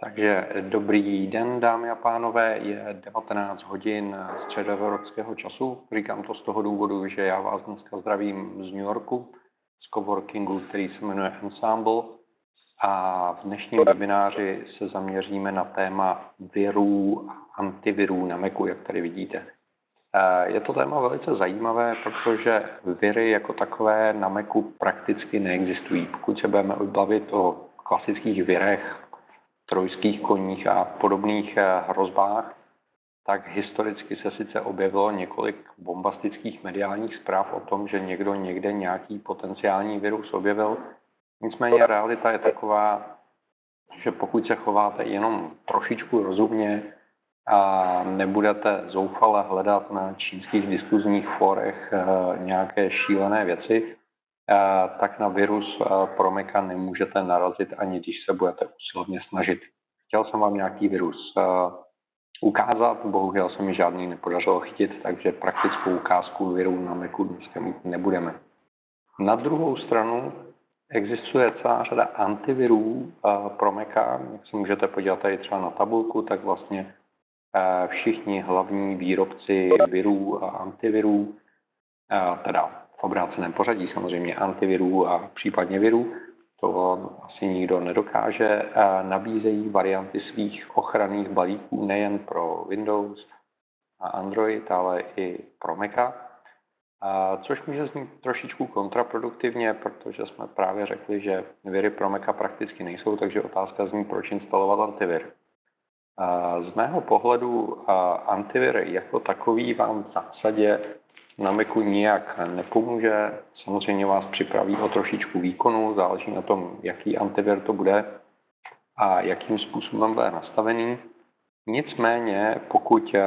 Takže dobrý den, dámy a pánové, je 19 hodin středoevropského času. Říkám to z toho důvodu, že já vás dneska zdravím z New Yorku, z coworkingu, který se jmenuje Ensemble. A v dnešním webináři se zaměříme na téma virů a antivirů na Macu, jak tady vidíte. Je to téma velice zajímavé, protože viry jako takové na Macu prakticky neexistují. Pokud se budeme bavit o klasických virech, trojských koních a podobných eh, hrozbách, tak historicky se sice objevilo několik bombastických mediálních zpráv o tom, že někdo někde nějaký potenciální virus objevil. Nicméně realita je taková, že pokud se chováte jenom trošičku rozumně a nebudete zoufale hledat na čínských diskuzních forech eh, nějaké šílené věci, tak na virus eh, Promeka nemůžete narazit, ani když se budete usilovně snažit. Chtěl jsem vám nějaký virus eh, ukázat, bohužel se mi žádný nepodařilo chytit, takže praktickou ukázku virů na Macu dneska mít nebudeme. Na druhou stranu existuje celá řada antivirů pro Maca. Jak se můžete podívat tady třeba na tabulku, tak vlastně všichni hlavní výrobci virů a antivirů, teda v obráceném pořadí samozřejmě antivirů a případně virů, to asi nikdo nedokáže, nabízejí varianty svých ochranných balíků nejen pro Windows a Android, ale i pro Maca, což může znít trošičku kontraproduktivně, protože jsme právě řekli, že viry pro Maca prakticky nejsou, takže otázka zní, proč instalovat antivir. Z mého pohledu antivir jako takový vám v zásadě na Macu nijak nepomůže. Samozřejmě vás připraví o trošičku výkonu, záleží na tom, jaký antivir to bude a jakým způsobem bude nastavený. Nicméně, pokud eh,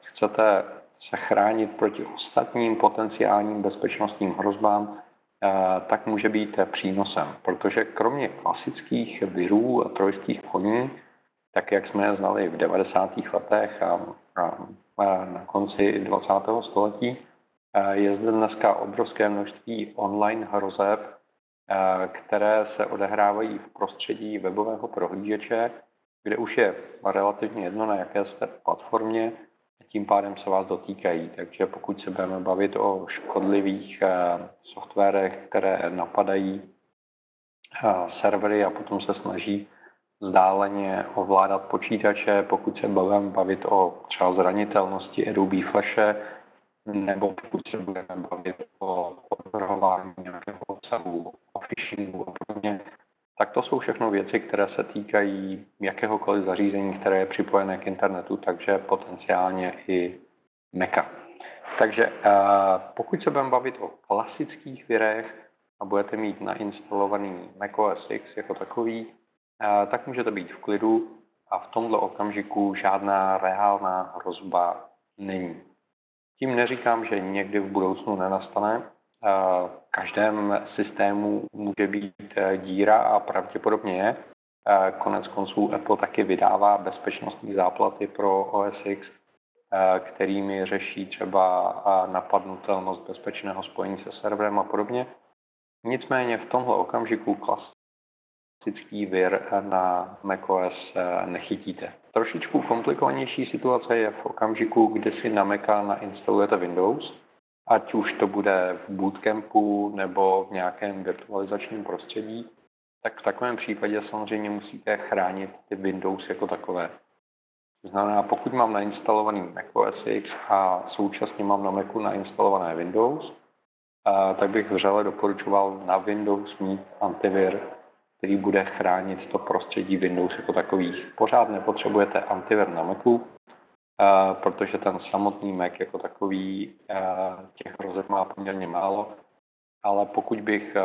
chcete se chránit proti ostatním potenciálním bezpečnostním hrozbám, eh, tak může být přínosem, protože kromě klasických virů a trojských koní, tak jak jsme je znali v 90. letech a, a na konci 20. století. Je zde dneska obrovské množství online hrozeb, které se odehrávají v prostředí webového prohlížeče, kde už je relativně jedno, na jaké jste platformě, a tím pádem se vás dotýkají. Takže pokud se budeme bavit o škodlivých softwarech, které napadají servery a potom se snaží vzdáleně ovládat počítače, pokud se budeme bavit o třeba zranitelnosti Adobe Flashe, nebo pokud se budeme bavit o odvrhování nějakého obsahu, o phishingu a podobně, tak to jsou všechno věci, které se týkají jakéhokoliv zařízení, které je připojené k internetu, takže potenciálně i Maca. Takže eh, pokud se budeme bavit o klasických virech a budete mít nainstalovaný macOS X jako takový, Eh, tak můžete být v klidu a v tomto okamžiku žádná reálná hrozba není. Tím neříkám, že někdy v budoucnu nenastane. Eh, v každém systému může být eh, díra a pravděpodobně je. Konec konců Apple taky vydává bezpečnostní záplaty pro OS X, kterými řeší třeba napadnutelnost bezpečného spojení se serverem a podobně. Nicméně v tomhle okamžiku klas klasický vir na macOS eh, nechytíte. Trošičku komplikovanější situace je v okamžiku, kdy si na Maca nainstalujete Windows, ať už to bude v bootcampu nebo v nějakém virtualizačním prostředí, tak v takovém případě samozřejmě musíte chránit ty Windows jako takové. To znamená, pokud mám nainstalovaný macOS X a současně mám na Macu nainstalované Windows, eh, tak bych vřele doporučoval na Windows mít antivir který bude chránit to prostředí Windows jako takových. Pořád nepotřebujete antivir na Macu, eh, protože ten samotný Mac jako takový eh, těch hrozeb má poměrně málo, ale pokud bych eh,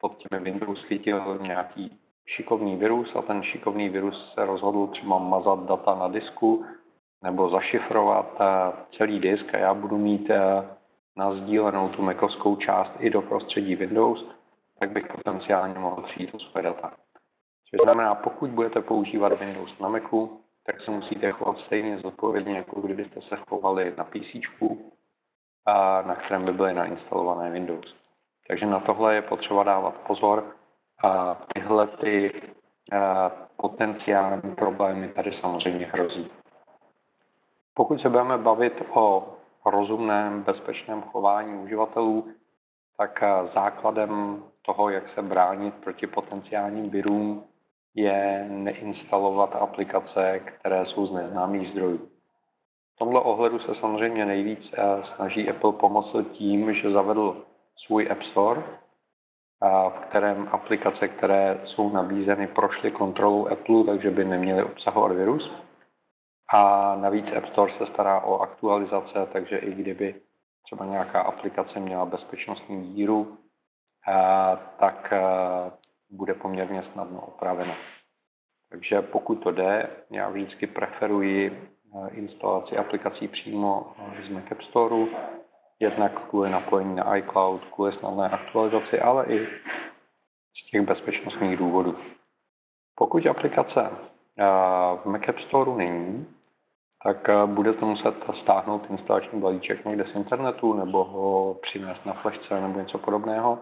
pod těmi Windows chytil nějaký šikovný virus a ten šikovný virus se rozhodl třeba mazat data na disku nebo zašifrovat celý disk a já budu mít na sdílenou tu Macovskou část i do prostředí Windows, tak bych potenciálně mohl přijít o své data. Což znamená, pokud budete používat Windows na Macu, tak se musíte chovat stejně zodpovědně, jako kdybyste se chovali na PC, a na kterém by byly nainstalované Windows. Takže na tohle je potřeba dávat pozor a tyhle ty potenciální problémy tady samozřejmě hrozí. Pokud se budeme bavit o rozumném, bezpečném chování uživatelů, tak základem toho, jak se bránit proti potenciálním virům, je neinstalovat aplikace, které jsou z neznámých zdrojů. V tomto ohledu se samozřejmě nejvíc eh, snaží Apple pomoct tím, že zavedl svůj App Store, v kterém aplikace, které jsou nabízeny, prošly kontrolou Apple, takže by neměly obsahovat virus. A navíc App Store se stará o aktualizace, takže i kdyby třeba nějaká aplikace měla bezpečnostní díru, tak bude poměrně snadno opravena. Takže pokud to jde, já vždycky preferuji instalaci aplikací přímo z Mac App Store, jednak kvůli napojení na iCloud, kvůli snadné aktualizaci, ale i z těch bezpečnostních důvodů. Pokud aplikace v Mac App Store není, tak eh, budete muset stáhnout instalační balíček někde z internetu nebo ho přinést na flešce nebo něco podobného.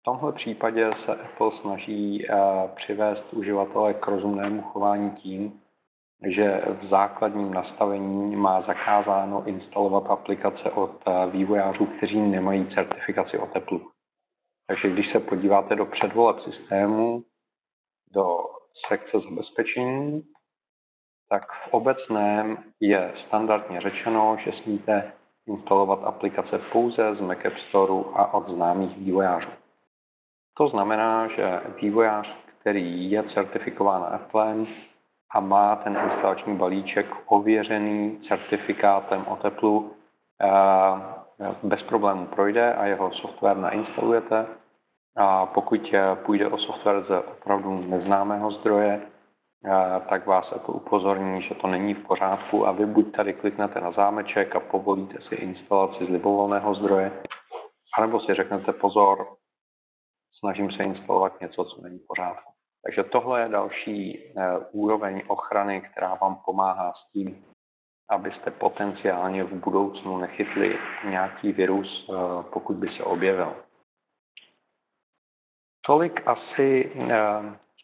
V tomhle případě se Apple snaží eh, přivést uživatele k rozumnému chování tím, že v základním nastavení má zakázáno instalovat aplikace od eh, vývojářů, kteří nemají certifikaci o teplu. Takže když se podíváte do předvoleb systému, do sekce zabezpečení, tak v obecném je standardně řečeno, že smíte instalovat aplikace pouze z Mac App Store a od známých vývojářů. To znamená, že vývojář, který je certifikován Applem a má ten instalační balíček ověřený certifikátem o teplu, eh, bez problémů projde a jeho software nainstalujete. A pokud půjde o software ze opravdu neznámého zdroje, tak vás Apple upozorní, že to není v pořádku a vy buď tady kliknete na zámeček a povolíte si instalaci z libovolného zdroje, anebo si řeknete pozor, snažím se instalovat něco, co není v pořádku. Takže tohle je další eh, úroveň ochrany, která vám pomáhá s tím, abyste potenciálně v budoucnu nechytli nějaký virus, eh, pokud by se objevil. Tolik asi eh,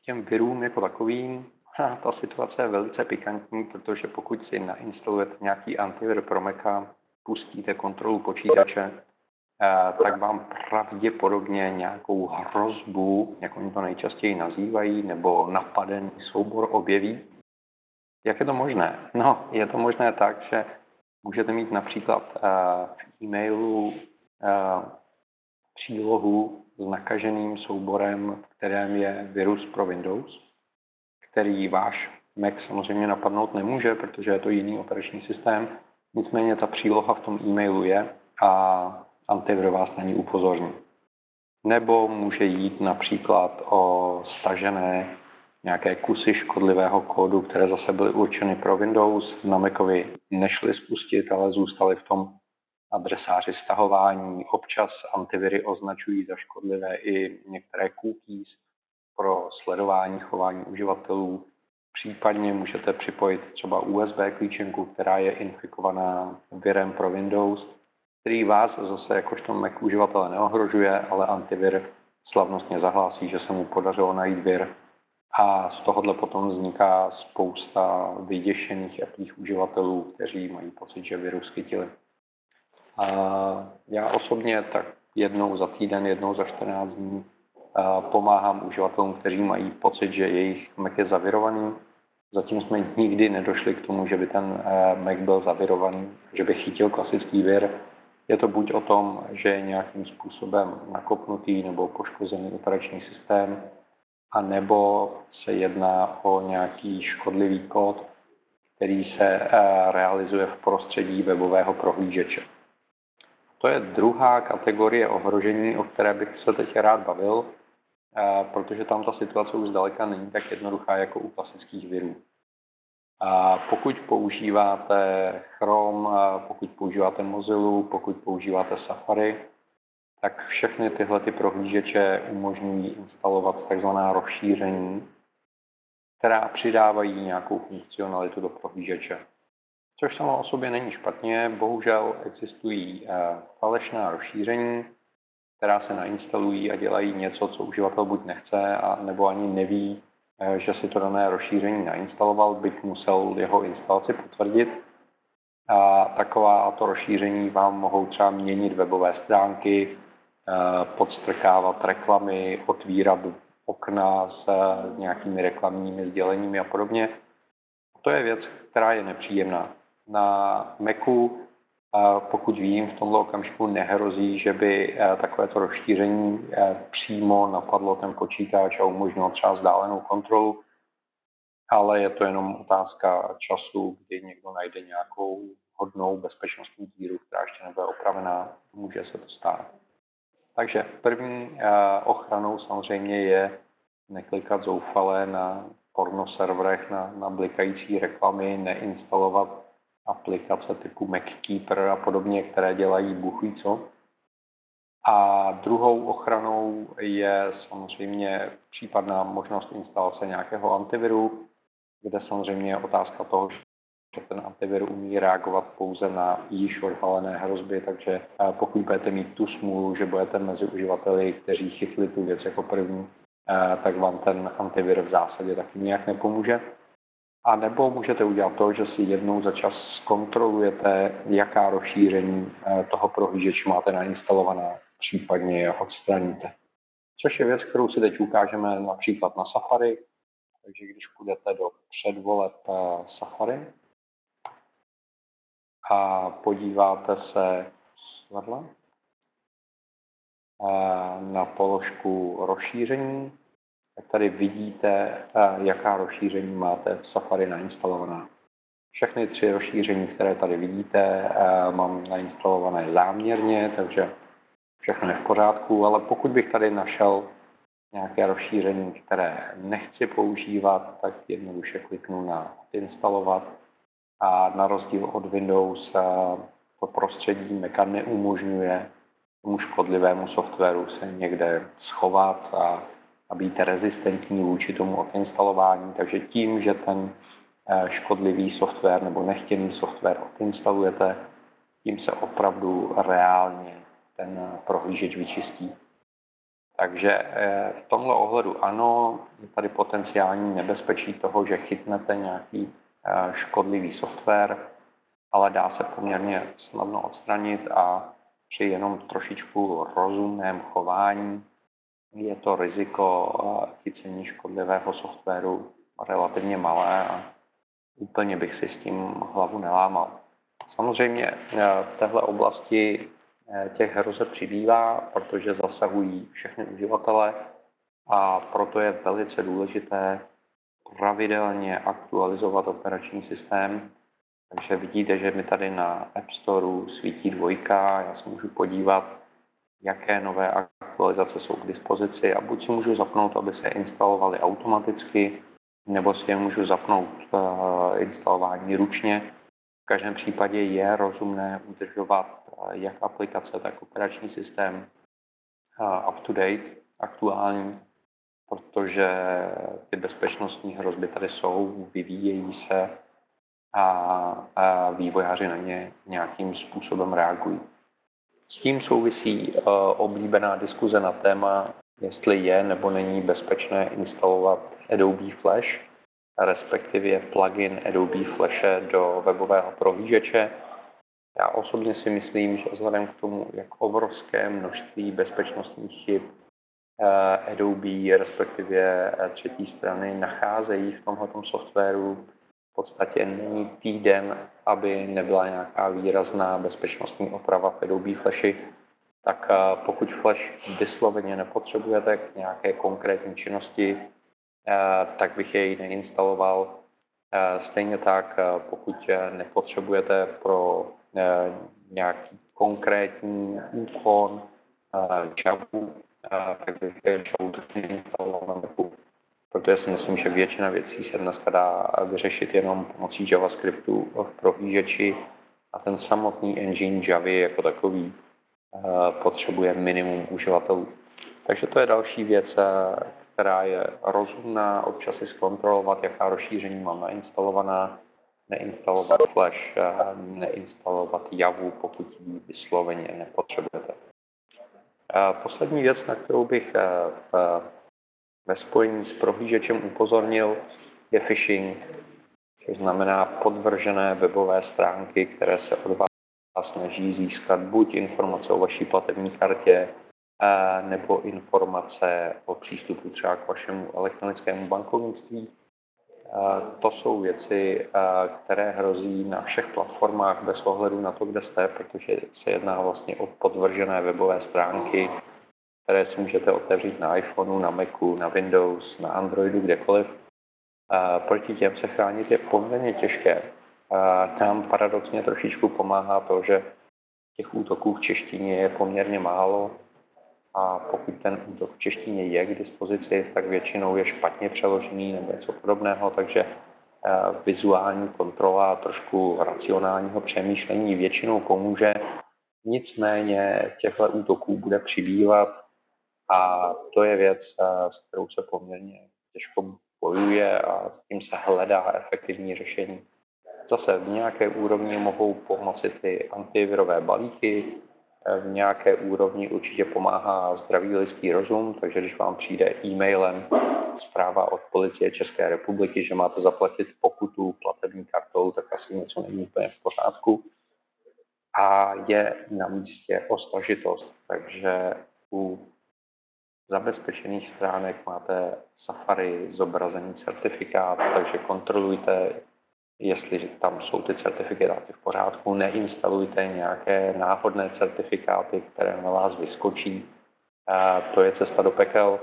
k těm virům jako takovým. Ta situace je velice pikantní, protože pokud si nainstalujete nějaký antivir pro Maca, pustíte kontrolu počítače, tak vám pravděpodobně nějakou hrozbu, jak oni to nejčastěji nazývají, nebo napadený soubor objeví. Jak je to možné? No, je to možné tak, že můžete mít například eh, v e-mailu eh, přílohu s nakaženým souborem, v kterém je virus pro Windows který váš Mac samozřejmě napadnout nemůže, protože je to jiný operační systém. Nicméně ta příloha v tom e-mailu je a antivir vás na ní upozorní. Nebo může jít například o stažené nějaké kusy škodlivého kódu, které zase byly určeny pro Windows. Na Macovi nešly spustit, ale zůstaly v tom adresáři stahování. Občas antiviry označují za škodlivé i některé cookies, pro sledování chování uživatelů. Případně můžete připojit třeba USB klíčenku, která je infikovaná virem pro Windows, který vás zase jakožto Mac uživatele neohrožuje, ale antivir slavnostně zahlásí, že se mu podařilo najít vir a z tohohle potom vzniká spousta vyděšených Apple uživatelů, kteří mají pocit, že virus chytili. A já osobně tak jednou za týden, jednou za 14 dní pomáhám uživatelům, kteří mají pocit, že jejich Mac je zavirovaný. Zatím jsme nikdy nedošli k tomu, že by ten Mac byl zavirovaný, že by chytil klasický vir. Je to buď o tom, že je nějakým způsobem nakopnutý nebo poškozený operační systém, a nebo se jedná o nějaký škodlivý kód, který se eh, realizuje v prostředí webového prohlížeče. To je druhá kategorie ohrožení, o které bych se teď rád bavil, protože tam ta situace už zdaleka není tak jednoduchá jako u klasických virů. A pokud používáte Chrome, pokud používáte Mozilla, pokud používáte Safari, tak všechny tyhle ty prohlížeče umožňují instalovat takzvaná rozšíření, která přidávají nějakou funkcionalitu do prohlížeče. Což samo o sobě není špatně, bohužel existují eh, falešná rozšíření, která se nainstalují a dělají něco, co uživatel buď nechce, a nebo ani neví, že si to dané rozšíření nainstaloval, byť musel jeho instalaci potvrdit. A taková to rozšíření vám mohou třeba měnit webové stránky, podstrkávat reklamy, otvírat okna s nějakými reklamními sděleními a podobně. To je věc, která je nepříjemná. Na Macu pokud vím, v tomto okamžiku nehrozí, že by eh, takovéto rozšíření eh, přímo napadlo ten počítač a umožnilo třeba vzdálenou kontrolu, ale je to jenom otázka času, kdy někdo najde nějakou hodnou bezpečnostní díru, která ještě nebude opravená, může se to stát. Takže první eh, ochranou samozřejmě je neklikat zoufale na porno serverech, na, na blikající reklamy, neinstalovat aplikace typu MacKeeper a podobně, které dělají buchví co. A druhou ochranou je samozřejmě případná možnost instalace nějakého antiviru, kde samozřejmě je otázka toho, že ten antivir umí reagovat pouze na již odhalené hrozby, takže eh, pokud budete mít tu smůlu, že budete mezi uživateli, kteří chytli tu věc jako první, eh, tak vám ten antivir v zásadě taky nijak nepomůže. A nebo můžete udělat to, že si jednou za čas zkontrolujete, jaká rozšíření eh, toho prohlížeče máte nainstalovaná, případně je odstraníte. Což je věc, kterou si teď ukážeme například na Safari. Takže když půjdete do předvoleb eh, Safari a podíváte se svedle eh, na položku rozšíření, tak tady vidíte, eh, jaká rozšíření máte v Safari nainstalovaná. Všechny tři rozšíření, které tady vidíte, eh, mám nainstalované záměrně, takže všechno je v pořádku, ale pokud bych tady našel nějaké rozšíření, které nechci používat, tak jednoduše kliknu na instalovat a na rozdíl od Windows eh, to prostředí Maca neumožňuje tomu škodlivému softwaru se někde schovat a a být rezistentní vůči tomu odinstalování. Takže tím, že ten eh, škodlivý software nebo nechtěný software odinstalujete, tím se opravdu reálně ten prohlížeč vyčistí. Takže eh, v tomhle ohledu ano, je tady potenciální nebezpečí toho, že chytnete nějaký eh, škodlivý software, ale dá se poměrně snadno odstranit a při jenom trošičku rozumném chování je to riziko chycení škodlivého softwaru relativně malé a úplně bych si s tím hlavu nelámal. Samozřejmě e, v téhle oblasti e, těch hrozeb přibývá, protože zasahují všechny uživatele a proto je velice důležité pravidelně aktualizovat operační systém. Takže vidíte, že mi tady na App Store svítí dvojka, já se můžu podívat, jaké nové aktualizace jsou k dispozici a buď si můžu zapnout, aby se instalovaly automaticky, nebo si je můžu zapnout uh, instalování ručně. V každém případě je rozumné udržovat uh, jak aplikace, tak operační systém uh, up to date, aktuální, protože ty bezpečnostní hrozby tady jsou, vyvíjejí se a, a vývojáři na ně nějakým způsobem reagují. S tím souvisí uh, oblíbená diskuze na téma, jestli je nebo není bezpečné instalovat Adobe Flash, respektive plugin Adobe Flashe do webového prohlížeče. Já osobně si myslím, že vzhledem k tomu, jak obrovské množství bezpečnostních chyb uh, Adobe, respektive uh, třetí strany, nacházejí v tomto softwaru, podstatě není týden, aby nebyla nějaká výrazná bezpečnostní oprava v Adobe Flashi, tak eh, pokud Flash vysloveně nepotřebujete k nějaké konkrétní činnosti, eh, tak bych jej neinstaloval. Eh, stejně tak, pokud nepotřebujete pro nějaký konkrétní úkon Javu, tak bych Javu neinstaloval protože si myslím, že většina věcí se dneska dá vyřešit jenom pomocí JavaScriptu v prohlížeči a ten samotný engine Javy jako takový eh, potřebuje minimum uživatelů. Takže to je další věc, eh, která je rozumná, občas si zkontrolovat, jaká rozšíření mám nainstalovaná, neinstalovat Flash, eh, neinstalovat Javu, pokud ji vysloveně nepotřebujete. Poslední věc, na kterou bych v ve spojení s prohlížečem upozornil, je phishing, což znamená podvržené webové stránky, které se od vás snaží získat buď informace o vaší platební kartě, nebo informace o přístupu třeba k vašemu elektronickému bankovnictví. To jsou věci, které hrozí na všech platformách bez ohledu na to, kde jste, protože se jedná vlastně o podvržené webové stránky, které si můžete otevřít na iPhoneu, na Macu, na Windows, na Androidu, kdekoliv. Proti těm se chránit je poměrně těžké. Tam paradoxně trošičku pomáhá to, že těch útoků v češtině je poměrně málo a pokud ten útok v češtině je k dispozici, tak většinou je špatně přeložený nebo něco podobného, takže vizuální kontrola a trošku racionálního přemýšlení většinou pomůže. Nicméně těchto útoků bude přibývat a to je věc, eh, s kterou se poměrně těžko bojuje a s tím se hledá efektivní řešení. Zase v nějaké úrovni mohou pomoci ty antivirové balíky, eh, v nějaké úrovni určitě pomáhá zdravý lidský rozum, takže když vám přijde e-mailem zpráva od policie České republiky, že máte zaplatit pokutu platební kartou, tak asi něco není úplně v pořádku. A je na místě ostražitost, takže u zabezpečených stránek máte Safari zobrazený certifikát, takže kontrolujte, jestli tam jsou ty certifikáty v pořádku, neinstalujte nějaké náhodné certifikáty, které na vás vyskočí. To je cesta do pekel.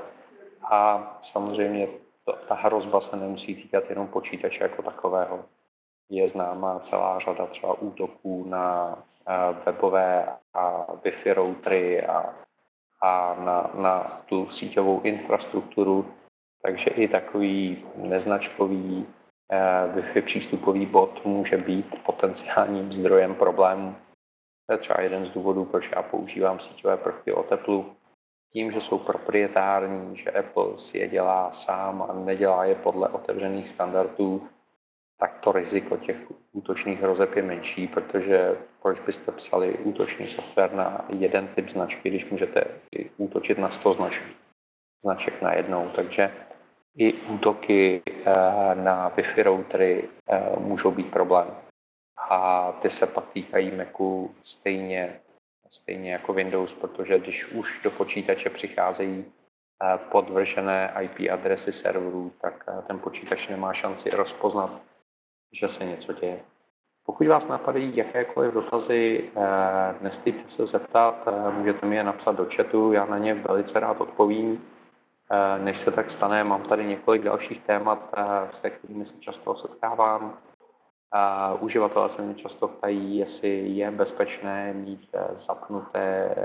A samozřejmě ta hrozba se nemusí týkat jenom počítače jako takového. Je známá celá řada třeba útoků na webové a Wi-Fi routery a a na, na tu síťovou infrastrukturu, takže i takový neznačkový eh, Wi-Fi přístupový bod může být potenciálním zdrojem problémů. To je třeba jeden z důvodů, proč já používám síťové prvky o teplu. Tím, že jsou proprietární, že Apple si je dělá sám a nedělá je podle otevřených standardů, tak to riziko těch útočných hrozeb je menší, protože proč byste psali útočný software na jeden typ značky, když můžete útočit na 100 značek, značek najednou. Takže i útoky eh, na Wi-Fi routery eh, můžou být problém. A ty se pak týkají Macu stejně, stejně jako Windows, protože když už do počítače přicházejí eh, podvržené IP adresy serverů, tak ten počítač nemá šanci rozpoznat že se něco děje. Pokud vás napadají jakékoliv dotazy, eh, nestýte se zeptat, eh, můžete mi je napsat do chatu, já na ně velice rád odpovím. Eh, než se tak stane, mám tady několik dalších témat, se kterými se často setkávám. Uživatelé se mě často ptají, jestli je bezpečné mít zapnuté,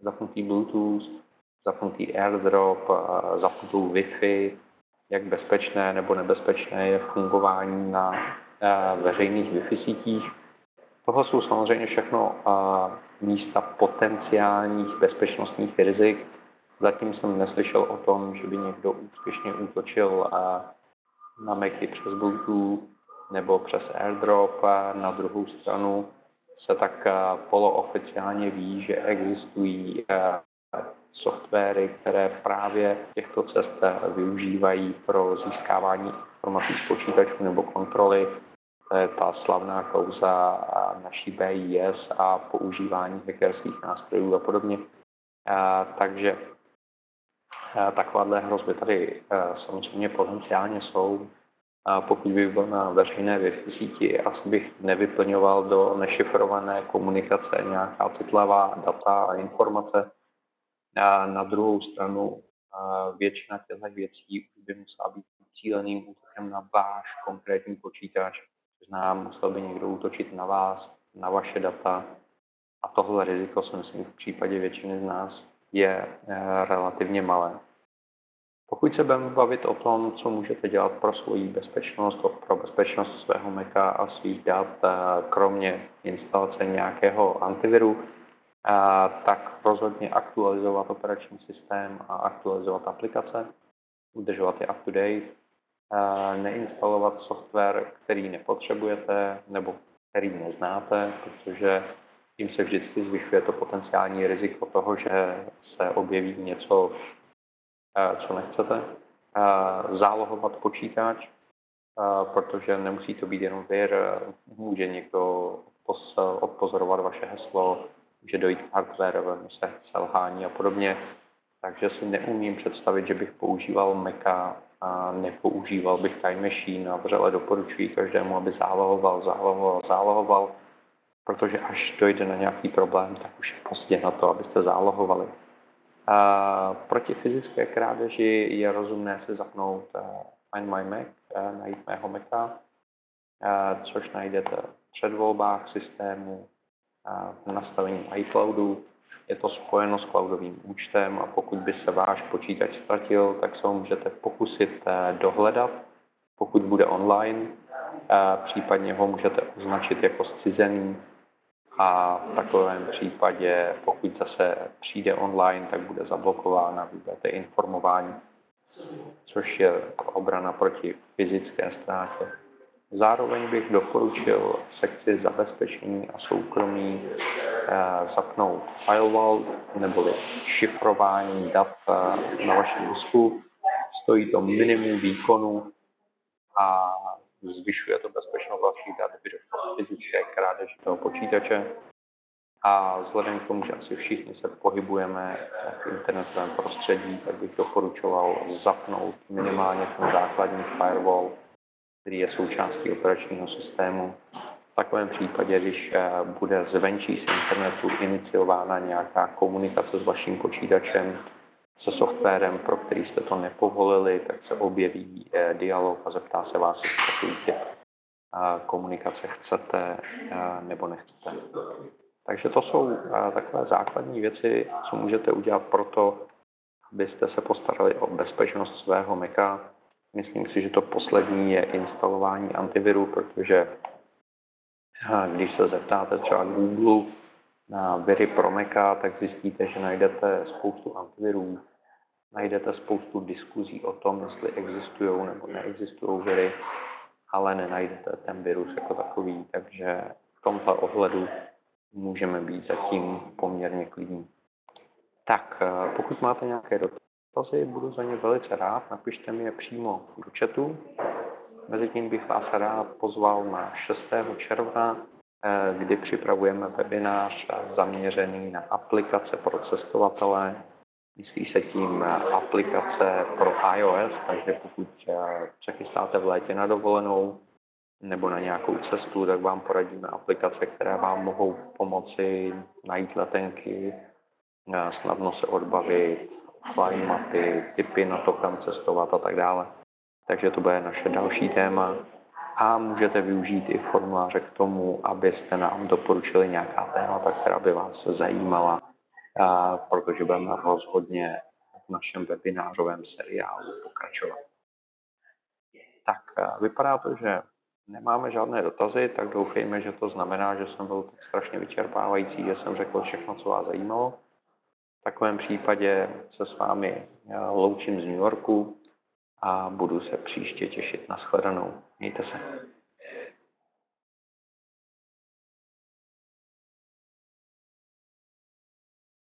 zapnutý Bluetooth, zapnutý AirDrop, zapnutou Wi-Fi, jak bezpečné nebo nebezpečné je fungování na veřejných Wi-Fi sítích. Tohle jsou samozřejmě všechno místa potenciálních bezpečnostních rizik. Zatím jsem neslyšel o tom, že by někdo úspěšně útočil na Macy přes Bluetooth nebo přes AirDrop. Na druhou stranu se tak polooficiálně ví, že existují softwary, které právě těchto cest využívají pro získávání informací z počítačů nebo kontroly. To je ta slavná kauza naší BIS a používání hackerských nástrojů a podobně. Takže takováhle hrozby tady a, samozřejmě potenciálně jsou. Pokud bych byl na veřejné wi síti, asi bych nevyplňoval do nešifrované komunikace nějaká citlivá data a informace, na druhou stranu většina těchto věcí by musela být cíleným útokem na váš konkrétní počítač. Znám, musel by někdo útočit na vás, na vaše data. A tohle riziko si myslím v případě většiny z nás je eh, relativně malé. Pokud se budeme bavit o tom, co můžete dělat pro svoji bezpečnost, pro bezpečnost svého Maca a svých dat, eh, kromě instalace nějakého antiviru, a, tak rozhodně aktualizovat operační systém a aktualizovat aplikace, udržovat je up to date, neinstalovat software, který nepotřebujete nebo který neznáte, protože tím se vždycky zvyšuje to potenciální riziko toho, že se objeví něco, co nechcete. zálohovat počítač, protože nemusí to být jenom vir, může někdo odpozorovat vaše heslo, může dojít k hardwareovému selhání a podobně. Takže si neumím představit, že bych používal Maca a nepoužíval bych Time Machine a vřele doporučuji každému, aby zálohoval, zálohoval, zálohoval, protože až dojde na nějaký problém, tak už je pozdě na to, abyste zálohovali. A proti fyzické krádeži je rozumné si zapnout uh, Find My Mac, uh, najít mého Maca, uh, což najdete v předvolbách systému, v nastavení iCloudu. Je to spojeno s cloudovým účtem a pokud by se váš počítač ztratil, tak se ho můžete pokusit dohledat, pokud bude online. Případně ho můžete označit jako zcizený a v takovém případě, pokud zase přijde online, tak bude zablokován a budete informování, což je obrana proti fyzické ztrátě. Zároveň bych doporučil sekci zabezpečení a soukromí eh, zapnout firewall neboli šifrování dat eh, na vašem disku. Stojí to minimum výkonu a zvyšuje to bezpečnost vašich dat, kdyby došlo fyzické krádeži toho počítače. A vzhledem k tomu, že asi všichni se pohybujeme v internetovém prostředí, tak bych doporučoval zapnout minimálně ten základní firewall, který je součástí operačního systému. V takovém případě, když eh, bude zvenčí z internetu iniciována nějaká komunikace s vaším počítačem, se softwarem, pro který jste to nepovolili, tak se objeví eh, dialog a zeptá se vás, jestli typ eh, komunikace chcete nebo nechcete. Takže to jsou takové základní věci, co můžete udělat pro to, abyste se postarali o bezpečnost svého Maca. Myslím si, že to poslední je instalování antiviru, protože když se zeptáte třeba Google na viry pro Maca, tak zjistíte, že najdete spoustu antivirů, najdete spoustu diskuzí o tom, jestli existují nebo neexistují viry, ale nenajdete ten virus jako takový, takže v tomto ohledu můžeme být zatím poměrně klidní. Tak, eh, pokud máte nějaké dotazy, budu za ně velice rád. Napište mi je přímo do chatu. Mezitím bych vás rád pozval na 6. června, eh, kdy připravujeme webinář zaměřený na aplikace pro cestovatele. Myslí se tím aplikace pro iOS, takže pokud eh, se chystáte v létě na dovolenou, nebo na nějakou cestu, tak vám poradíme aplikace, které vám mohou pomoci najít letenky, snadno se odbavit, offline mapy, typy na to, kam cestovat a tak dále. Takže to bude naše další téma a můžete využít i formuláře k tomu, abyste nám doporučili nějaká témata, která by vás zajímala, protože budeme rozhodně v našem webinářovém seriálu pokračovat. Tak vypadá to, že nemáme žádné dotazy, tak doufejme, že to znamená, že jsem byl tak strašně vyčerpávající, že jsem řekl všechno, co vás zajímalo. V takovém případě se s vámi eh, loučím z New Yorku a budu se příště těšit na shledanou. Mějte se.